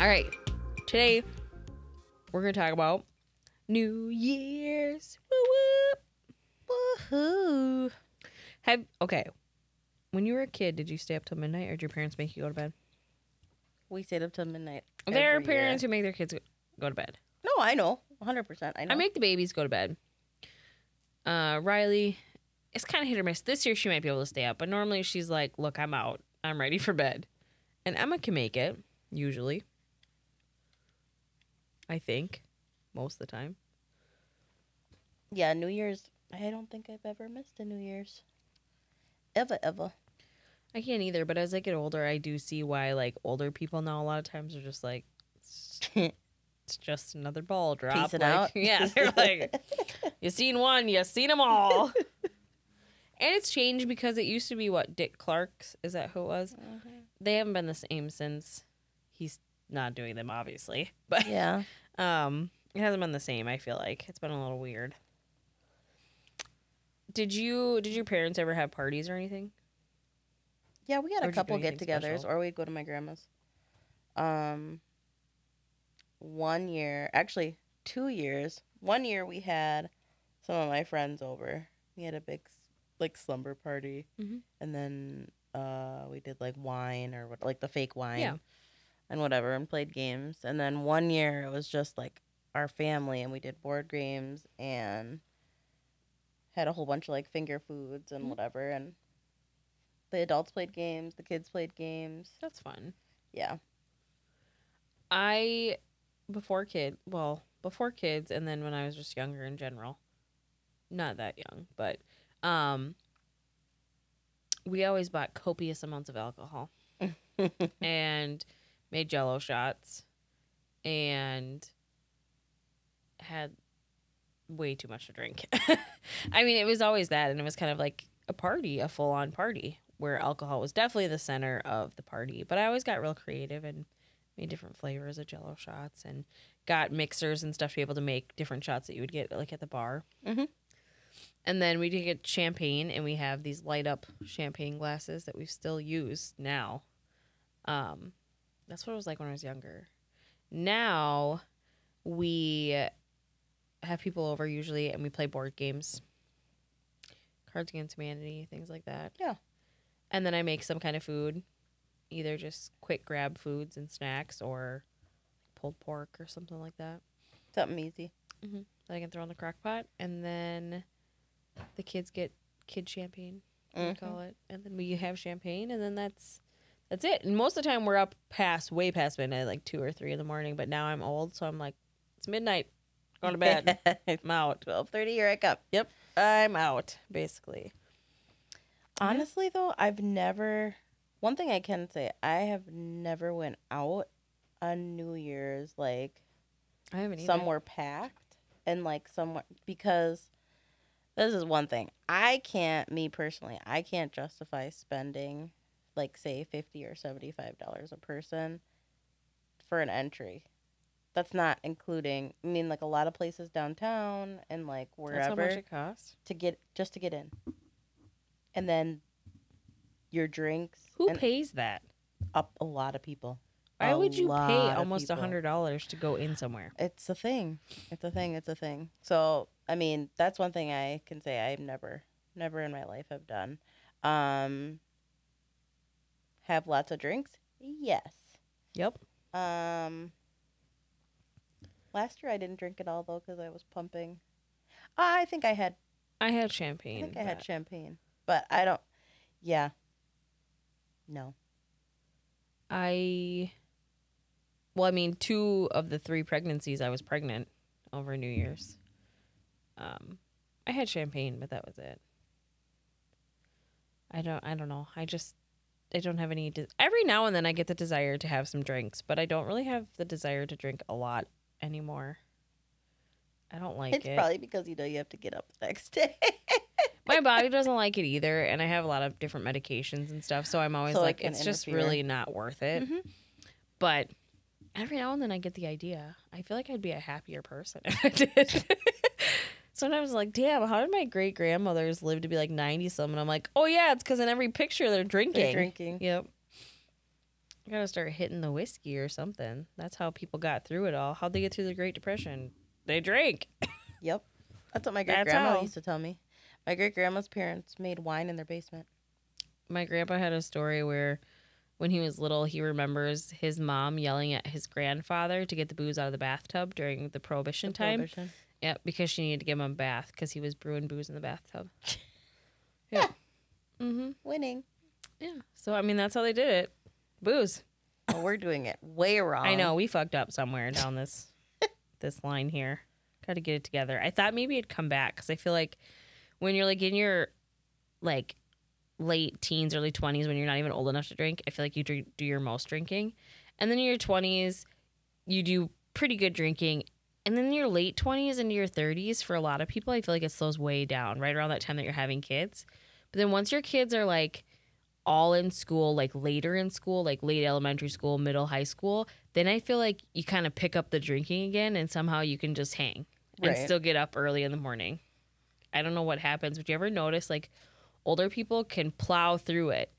All right. Today we're gonna talk about New Year's. Woo Woohoo. Have okay. When you were a kid, did you stay up till midnight, or did your parents make you go to bed? We stayed up till midnight. there are every parents year. who make their kids go to bed. No, I know. 100%. I know. I make the babies go to bed. Uh, Riley, it's kind of hit or miss. This year she might be able to stay up, but normally she's like, "Look, I'm out. I'm ready for bed." And Emma can make it usually. I think most of the time. yeah, New Year's. I don't think I've ever missed a New Year's. Ever, ever. I can't either, but as I get older, I do see why like older people now a lot of times are just like it's, it's just another ball drop. It like, out. Yeah, they're like you've seen one, you've seen them all. and it's changed because it used to be what Dick Clark's is that who it was? Mm-hmm. They haven't been the same since he's not doing them obviously. But yeah. Um it hasn't been the same, I feel like. It's been a little weird. Did you did your parents ever have parties or anything? Yeah, we had Or a did you do couple get-togethers, or we'd go to my grandma's. Um, one year, actually, two years. One year we had some of my friends over. We had a big, like, slumber party, Mhm. and then uh, we did like wine or what, like the fake wine, Yeah. And whatever, and played games. And then one year it was just like our family, and we did board games and had a whole bunch of like finger foods and Mhm. whatever, and the adults played games, the kids played games. That's fun. Yeah. I before kid, well, before kids and then when I was just younger in general. Not that young, but um we always bought copious amounts of alcohol and made jello shots and had way too much to drink. I mean, it was always that and it was kind of like a party, a full-on party where alcohol was definitely the center of the party, but I always got real creative and made different flavors of jello shots and got mixers and stuff to be able to make different shots that you would get like at the bar. Mhm. And then we did get champagne and we have these light up champagne glasses that we still use now. Um that's what it was like when I was younger. Now we have people over usually and we play board games. Cards Against Humanity, things like that. Yeah. And then I make some kind of food, either just quick grab foods and snacks or pulled pork or something like that Something easy. that I can throw in the crock pot. And then the kids get kid champagne, we Mhm. call it. And then we have champagne and then that's that's it. And most of the time we're up past way past midnight, like two or three in the morning. But now I'm old, so I'm like, it's midnight. Going to bed. I'm out. Twelve thirty. Here up. Yep. I'm out, basically. Honestly, though, I've never. One thing I can say, I have never went out on New Year's like I haven't either. somewhere packed and like somewhere because this is one thing I can't. Me personally, I can't justify spending like say fifty or seventy five dollars a person for an entry. That's not including. I mean, like a lot of places downtown and like That's how wherever much it costs. to get just to get in, and then your drinks. Who pays that? up a lot of people. Why A would you pay almost a hundred dollars to go in somewhere? It's a thing. It's a thing. It's a thing. So I mean, that's one thing I can say I've never, never in my life have done. Um, have lots of drinks. Yes. Yep. Um. Last year I didn't drink at all though because I was pumping. I think I had. I had champagne. I think I had champagne, but I don't. Yeah. No. I well, I mean, two of the three pregnancies I was pregnant over New Year's. Um, I had champagne, but that was it. I don't. I don't know. I just. I don't have any. De- Every now and then, I get the desire to have some drinks, but I don't really have the desire to drink a lot anymore. I don't like it's it. It's probably because you know you have to get up the next day. My body doesn't like it either, and I have a lot of different medications and stuff, so I'm always So like, can it's just really not worth it. Mhm. But every now and then I get the idea. I feel like I'd be a happier person if I did. Sometimes like, damn, how did my great grandmothers live to be like ninety something? I'm like, oh yeah, it's because in every picture they're drinking. They're drinking. Yep. I gotta start hitting the whiskey or something. That's how people got through it all. How'd they get through the Great Depression? They drank. Yep. That's what my great That's grandma how. used to tell me. My great grandma's parents made wine in their basement. My grandpa had a story where when he was little, he remembers his mom yelling at his grandfather to get the booze out of the bathtub during the prohibition The time. Prohibition. Yep, because she needed to give him a bath because he was brewing booze in the bathtub. Yeah. mm-hmm. Winning. Yeah. So I mean, that's how they did it. Booze. Well, we're doing it way wrong. I know we fucked up somewhere down this this line here. Got to get it together. I thought maybe it'd come back because I feel like when you're like in your like late teens, early twenties, when you're not even old enough to drink, I feel like you drink, do your most drinking, and then in your twenties, you do pretty good drinking. And then your late 20s into your 30s, for a lot of people, I feel like it slows way down right around that time that you're having kids. But then once your kids are like all in school, like later in school, like late elementary school, middle high school, then I feel like you kind of pick up the drinking again and somehow you can just hang and still get up early in the morning. I don't know what happens, but you ever notice like older people can plow through it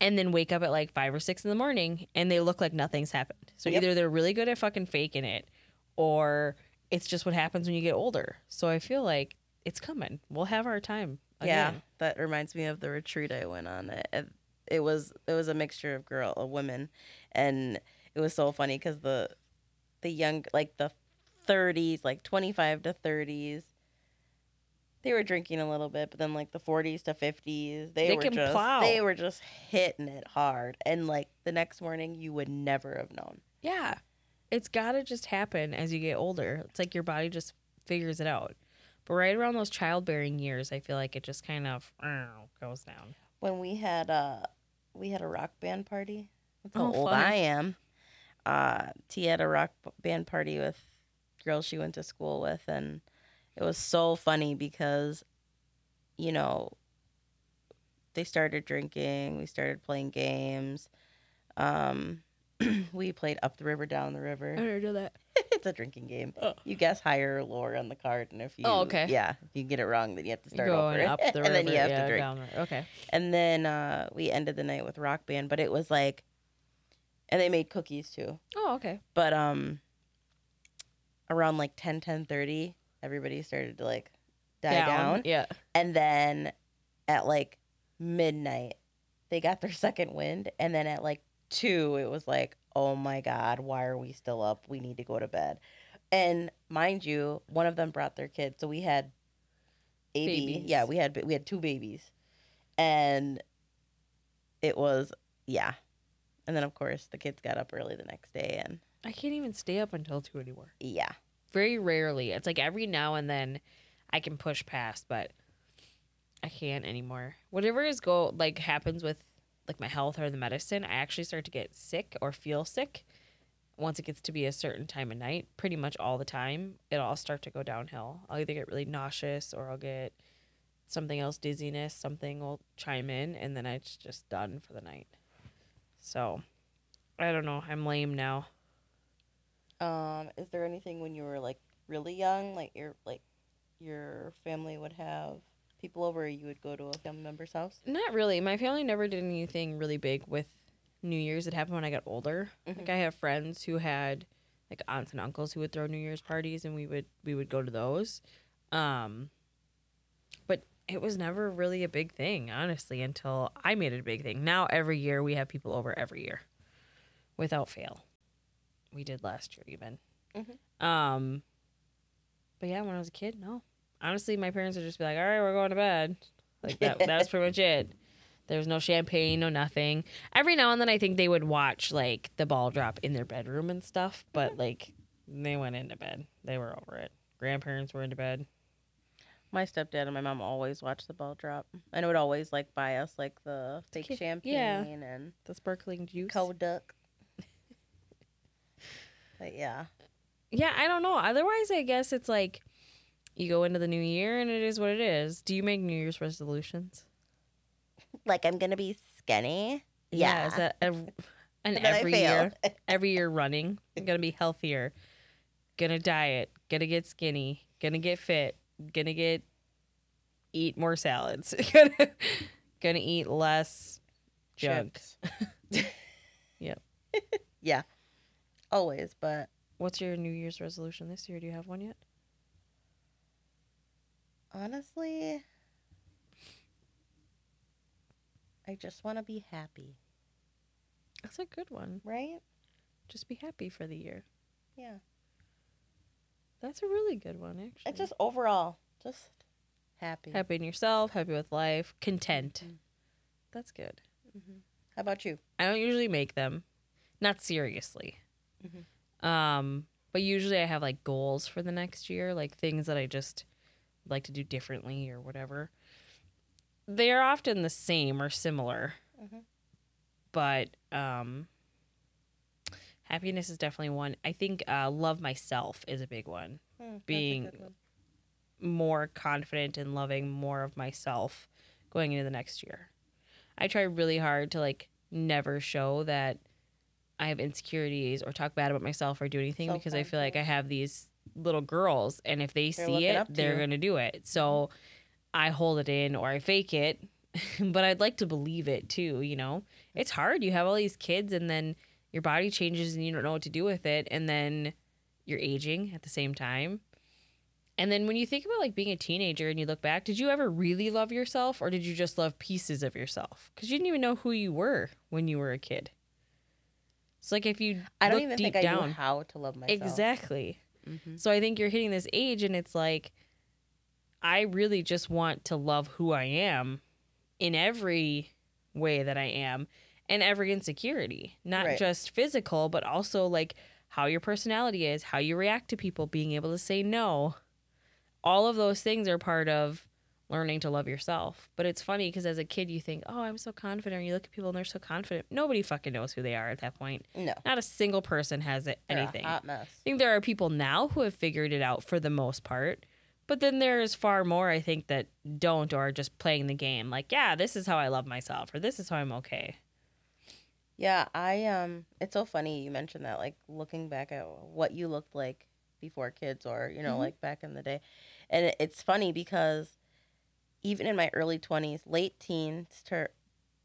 and then wake up at like five or six in the morning and they look like nothing's happened. So Yep. either they're really good at fucking faking it or it's just what happens when you get older. So I feel like it's coming. We'll have our time. Yeah, that reminds me of the retreat I went on. It, it, was it was a mixture of girl, of women, and it was so funny because the the young like the thirties, like twenty five to thirties, they were drinking a little bit, but then like the forties to fifties, they, They were just plow. they were just hitting it hard, and like the next morning, you would never have known. Yeah. It's got to just happen as you get older. It's like your body just figures it out. But right around those childbearing years, I feel like it just kind of uh, goes down. when we had uh we had a rock band party. That's how Oh, old fun. I am. Uh, T had a rock band party with girls she went to school with, and it was so funny because, you know, they started drinking. We started playing games. Um, we played up the river, down the river. don't know that. it's a drinking game. Oh. You guess higher or lower on the card, and if you Oh, okay. yeah, if you get it wrong, then you have to start Going over, up the river. and then you have yeah, to drink. down the- okay. And then uh, we ended the night with rock band, but it was like, and they made cookies too. Oh, okay. But um, around like 10, 10 30, everybody started to like die down. Yeah. And then at like midnight, they got their second wind. And then at like two, it was like, oh my God, why are we still up? We need to go to bed. And mind you, one of them brought their kid. So we had AB. Babies. Yeah, we had we had two babies. And it was yeah. And then of course the kids got up early the next day and I can't even stay up until two anymore. yeah. Very rarely. It's like every now and then I can push past, but I can't anymore. Whatever is go like happens with like my health or the medicine, I actually start to get sick or feel sick once it gets to be a certain time of night. Pretty much all the time, it'll all start to go downhill. I'll either get really nauseous or I'll get something else, dizziness. Something will chime in, and then it's just done for the night. So I don't know. I'm lame now. Um, is there anything when you were like really young, like your like your family would have people over, you would go to a family member's house? Not really. My family never did anything really big with New Year's. It happened when I got older. Like Mhm. I have friends who had like aunts and uncles who would throw New Year's parties, and we would we would go to those. Um, but it was never really a big thing, honestly, until I made it a big thing. Now every year we have people over every year, without fail. We did last year even. Mhm. Um, but yeah, when I was a kid, no. Honestly, my parents would just be like, "All right, we're going to bed." Like that. that was pretty much it. There was no champagne, no nothing. Every now and then, I think they would watch like the ball drop in their bedroom and stuff, but mm-hmm. like they went into bed. They were over it. Grandparents were into bed. My stepdad and my mom always watched the ball drop, and it would always like buy us like the fake champagne and The sparkling juice. cold duck. but yeah, Yeah, I don't know. Otherwise, I guess it's like you go into the new year and it is what it is. Do you make New Year's resolutions? like I'm gonna be skinny. Yeah, is that a, an And I every failed. year? Every year running. I'm gonna be healthier. Gonna diet. Gonna get skinny. Gonna get fit. Gonna get eat more salads. gonna gonna eat less junk. Chips. yeah, always. But What's your New Year's resolution this year? Do you have one yet? Honestly, I just want to be happy, That's a good one. right? Just be happy for the year. Yeah. That's a really good one, actually. It's just overall, just happy. happy in yourself, happy with life, content. Mhm. That's good. hmm How about you? I don't usually make them, not seriously. Mhm. Um, but usually I have like goals for the next year, like things that I just like to do differently or whatever. They are often the same or similar, Mhm. but um, happiness is definitely one. I think uh, love myself is a big one. A Being- one. more confident and loving more of myself going into the next year. I try really hard to like never show that I have insecurities or talk bad about myself or do anything because I feel like I have these little girls and if they They're see it, they're you. to do it. So mm-hmm. I hold it in or I fake it, but I'd like to believe it too, you know. It's hard. You have all these kids and then your body changes and you don't know what to do with it and then you're aging at the same time. And then when you think about like being a teenager and you look back, did you ever really love yourself or did you just love pieces of yourself? Because you didn't even know who you were when you were a kid. It's like if you I don't even think I down, knew how to love myself. exactly. Mhm. So I think you're hitting this age and it's like I really just want to love who I am in every way that I am and every insecurity, not Right. just physical, but also like how your personality is, how you react to people, being able to say no. All of those things are part of learning to love yourself. But it's funny because as a kid, you think, oh, I'm so confident. And you look at people and they're so confident. Nobody fucking knows who they are at that point. No. Not a single person has it, anything. hot mess. I think there are people now who have figured it out for the most part. But then there's far more, I think, that don't or are just playing the game. Like, yeah, this is how I love myself, or this is how I'm okay. Yeah, I um it's so funny you mentioned that like looking back at what you looked like before kids or you know Mhm. like back in the day. And it's funny because even in my early 20s, late teens to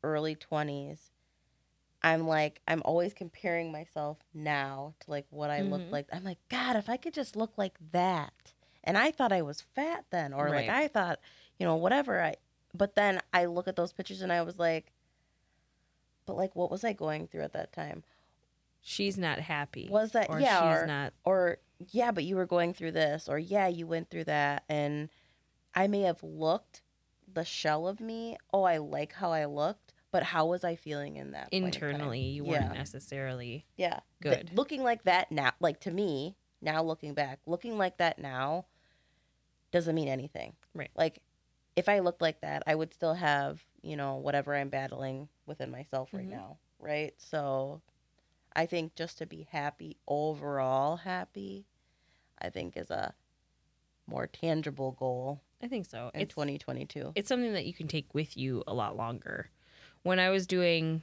early 20s, I'm like I'm always comparing myself now to like what I looked Mhm. like. I'm like, god, if I could just look like that. And I thought I was fat then or like I thought, you know, whatever I but then I look at those pictures and I was like but like what was I going through at that time? She's not happy. Was that or yeah she's or, not. or yeah, but you were going through this or yeah, you went through that and I may have looked the shell of me, oh, I like how I looked, but how was I feeling in that? Internally, you weren't necessarily. Yeah. Good. looking like that now, like to me, now looking back, looking like that now doesn't mean anything. Right. Like if I looked like that, I would still have, you know, whatever I'm battling within myself right Mhm. now. Right. So I think just to be happy, overall happy, I think is a more tangible goal I think so. in It's 2022. it's something that you can take with you a lot longer. When I was doing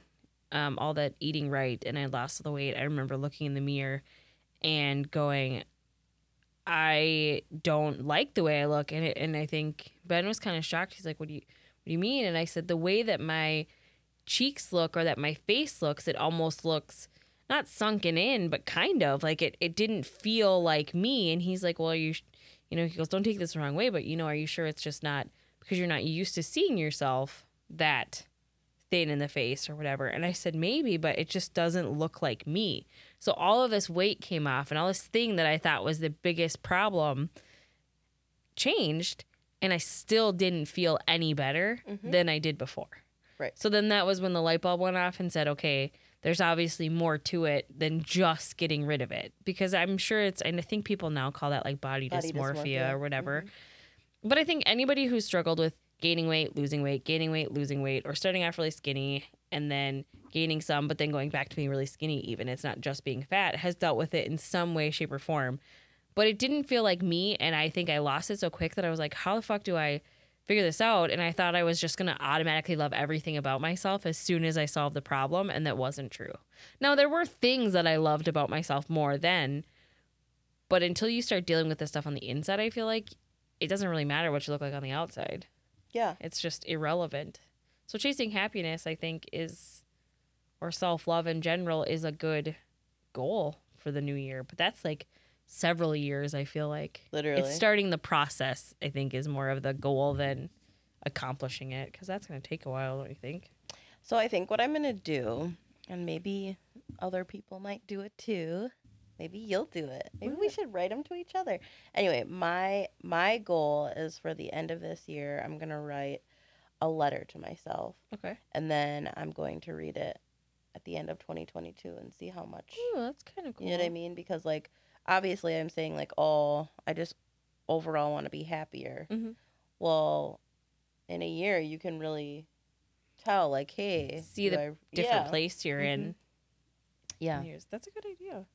um, all that eating right and I lost the weight, I remember looking in the mirror and going, I don't like the way I look, and it, and I think Ben was kind of shocked. He's like, "What do you what do you mean?" And I said, "The way that my cheeks look or that my face looks, it almost looks." Not sunken in, but kind of like it. It didn't feel like me. And he's like, "Well, you you know, he goes, don't take this the wrong way, but you know, are you sure it's just not because you're not used to seeing yourself that thin in the face or whatever? And I said, maybe, but it just doesn't look like me. So all of this weight came off and all this thing that I thought was the biggest problem changed. And I still didn't feel any better Mhm. than I did before. Right. So then that was when the light bulb went off and said, okay, there's obviously more to it than just getting rid of it. Because I'm sure it's, and I think people now call that like body, Body dysmorphia, dysmorphia. or whatever. Mhm. But I think anybody who's struggled with gaining weight, losing weight, gaining weight, losing weight, or starting off really skinny and then gaining some, but then going back to being really skinny, even it's not just being fat, has dealt with it in some way, shape, or form. But it didn't feel like me. And I think I lost it so quick that I was like, how the fuck do I figure this out? And I thought I was just going to automatically love everything about myself as soon as I solved the problem. And that wasn't true. Now, there were things that I loved about myself more then. But until you start dealing with this stuff on the inside, I feel like it doesn't really matter what you look like on the outside. Yeah. It's just irrelevant. So chasing happiness, I think, is or self love in general is a good goal for the new year. But that's like several years, I feel like. Literally. It's starting the process, I think, is more of the goal than accomplishing it because that's going to take a while, don't you think? So I think what I'm gonna do, and maybe other people might do it too. Maybe you'll do it. Maybe we should write them to each other. Anyway, my my goal is for the end of this year, I'm gonna write a letter to myself, Okay. and then I'm going to read it at the end of 2022 and see how much. Ooh, that's kind of cool. You know what I mean? Because like obviously I'm saying like, oh, I just overall want to be happier. Mhm. Well, in a year you can really tell like, hey, See the I- Different yeah. place you're in. Yeah. Years. That's a good idea.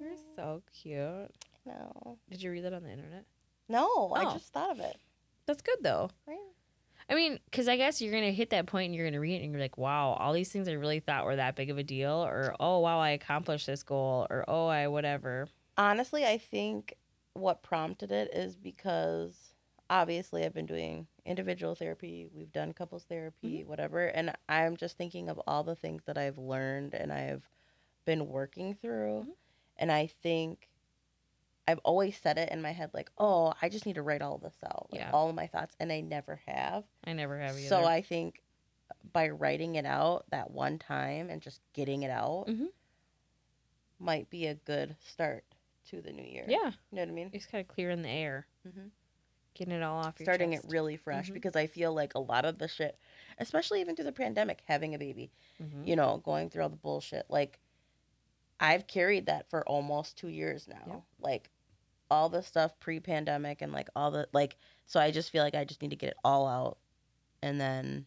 You're so cute. No. Did you read that on the internet? No, I Oh. just thought of it. That's good though. Right. I mean, because I guess you're gonna hit that point and you're gonna read it and you're like, wow, all these things I really thought were that big of a deal, or oh wow, I accomplished this goal, or oh I whatever. Honestly, I think what prompted it is because obviously I've been doing individual therapy, we've done couples therapy, whatever, and I'm just thinking of all the things that I've learned and I've been working through. Mhm. And I think I've always said it in my head like, "Oh, I just need to write all this out." Like Yeah. all of my thoughts and I never have. I never have either. So I think by writing it out that one time and just getting it out Mhm. might be a good start to the new year. yeah, You know what I mean? it's kind of clearing the air, Mhm. getting it all off. Your Starting it really fresh Mhm. because I feel like a lot of the shit, especially even through the pandemic, having a baby, Mhm. you know, going through all the bullshit, like I've carried that for almost two years now. Yep. Like all the stuff pre pandemic and like all the, like, so I just feel like I just need to get it all out and then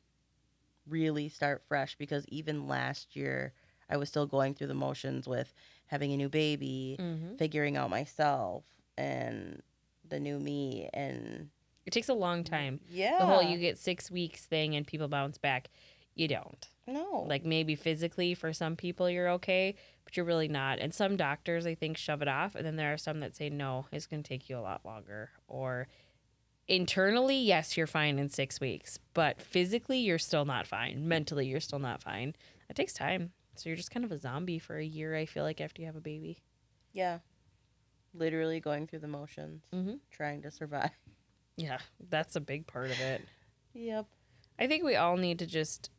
really start fresh because even last year I was still going through the motions with having a new baby, Mhm. figuring out myself and the new me and It takes a long time. yeah. The whole you get six weeks thing and people bounce back. You don't. no. Like maybe physically for some people you're okay, but you're really not. And some doctors I think shove it off, and then there are some that say no, it's going to take you a lot longer. Or internally, yes, you're fine in six weeks, but physically you're still not fine. Mentally, you're still not fine. It takes time. So you're just kind of a zombie for a year. I feel like after you have a baby. yeah. Literally going through the motions, Mm-hmm. trying to survive. Yeah, that's a big part of it. Yep. I think we all need to just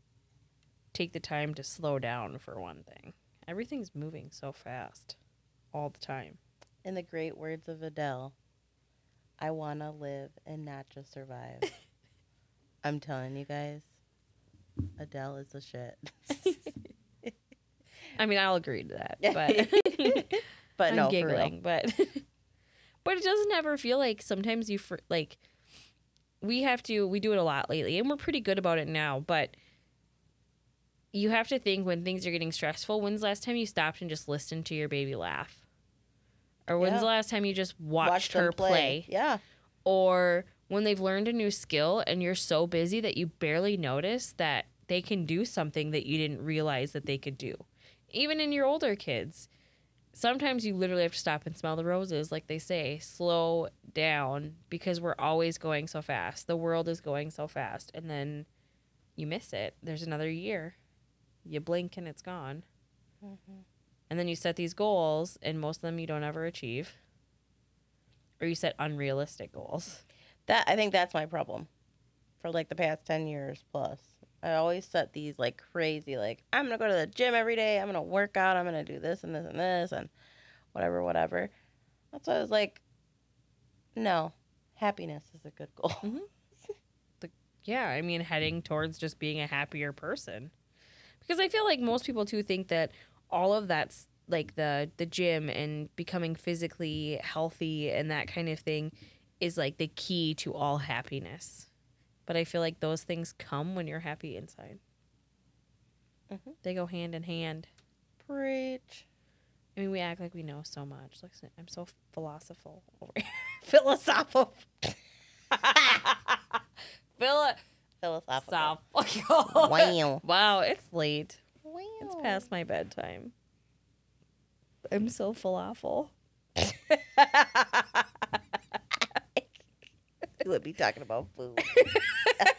take the time to slow down for one thing. Everything's moving so fast all the time. In the great words of Adele, I want to live and not just survive. I'm telling you guys, Adele is the shit. I mean, I'll agree to that, but but I'm no, giggling. But but it doesn't ever feel like sometimes you for like we have to we do it a lot lately, and we're pretty good about it now. But you have to think when things are getting stressful. When's the last time you stopped and just listened to your baby laugh? Or when's Yeah. the last time you just watched her play? Yeah. or when they've learned a new skill and you're so busy that you barely notice that they can do something that you didn't realize that they could do. Even in your older kids, sometimes you literally have to stop and smell the roses, like they say, slow down because we're always going so fast. The world is going so fast, and then you miss it. There's another year. You blink and it's gone. Mm-hmm. And then you set these goals, and most of them you don't ever achieve. Or you set unrealistic goals. That I think that's my problem for like the past 10 years plus. I always set these like crazy like I'm going to go to the gym every day, I'm going to work out, I'm going to do this and this and this and whatever whatever. That's why I was like no. Happiness is a good goal. Mm-hmm. yeah, I mean, heading towards just being a happier person. Because I feel like most people too think that all of that's like the the gym and becoming physically healthy and that kind of thing is like the key to all happiness. But I feel like those things come when you're happy inside. Mhm. They go hand in hand. Preach. I mean, we act like we know so much. Listen, I'm so philosophical. over here. Philosophical. Philo- Philosophical. Philosophical. Wow. Wow, it's late. Wow. It's past my bedtime. I'm so falafel. you would be talking about food.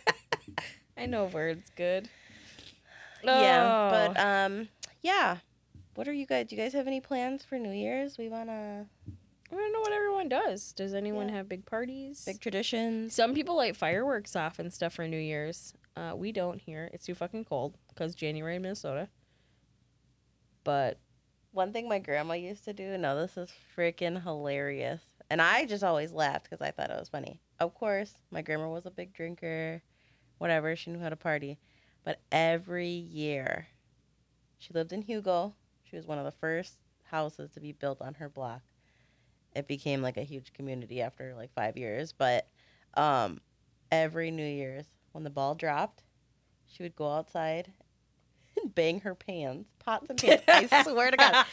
I know words good. Yeah, but Oh. um, yeah. What are you guys? Do you guys have any plans for New Year's? We wanna I don't know what everyone does. Does anyone Yeah. have big parties? big traditions. Some people light fireworks off and stuff for New Year's. Uh, we don't here. It's too fucking cold because January in Minnesota. But One thing my grandma used to do, now this is freaking hilarious, and I just always laughed because I thought it was funny. Of course, my grandma was a big drinker, whatever. She knew how to party, but every year, she lived in Hugo. She was one of the first houses to be built on her block. It became like a huge community after like five years, but um, every New Year's when the ball dropped, she would go outside and bang her pans, pots and pans. I swear to God.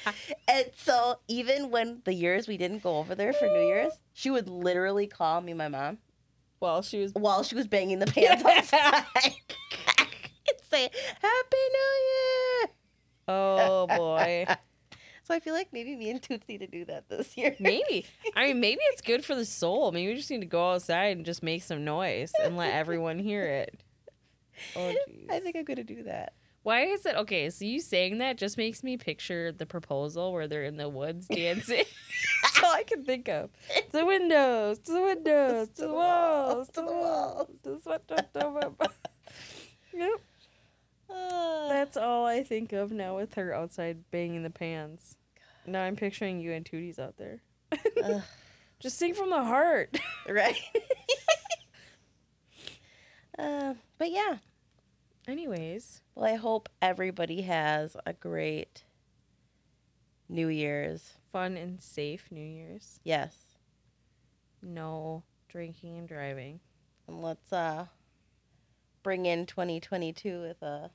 And so even when the years we didn't go over there for New Year's, she would literally call me, my mom, while she was. while she was banging the pans outside, and say, "Happy New Year." Oh boy. So I feel like maybe me and Tootsie to do that this year. Maybe. I mean, maybe it's good for the soul. Maybe we just need to go outside and just make some noise and let everyone hear it. Oh, jeez. I think I'm gonna do that. Why is it okay? So you saying that just makes me picture the proposal where they're in the woods dancing. That's all I can think of. To the windows, to the windows, to the walls, to the walls, to the sweat. to the- Yep, Uh, that's all I think of now with her outside banging the pans. Now I'm picturing you and Tooties out there. Just sing from the heart. right. uh, but yeah. Anyways, Well, I hope everybody has a great New Year's. fun and safe New Year's. Yes. No drinking and driving. And let's uh bring in 2022 with a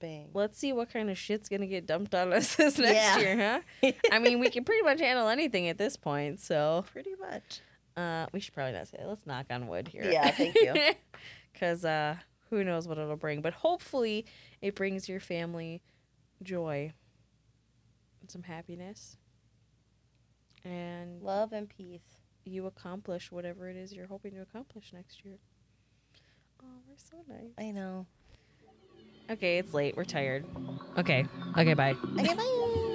bang. Let's see what kind of shit's gonna get dumped on us this next Yeah. year, huh? I mean, we can pretty much handle anything at this point, so Pretty much. uh, we should probably not say that. Let's knock on wood here. Yeah, thank you. Because uh, who knows what it'll bring, but hopefully it brings your family joy and some happiness, and Love and peace. you accomplish whatever it is you're hoping to accomplish next year. Oh, we're so nice. I know. Okay, it's late. We're tired. Okay. Okay, bye. Okay, bye.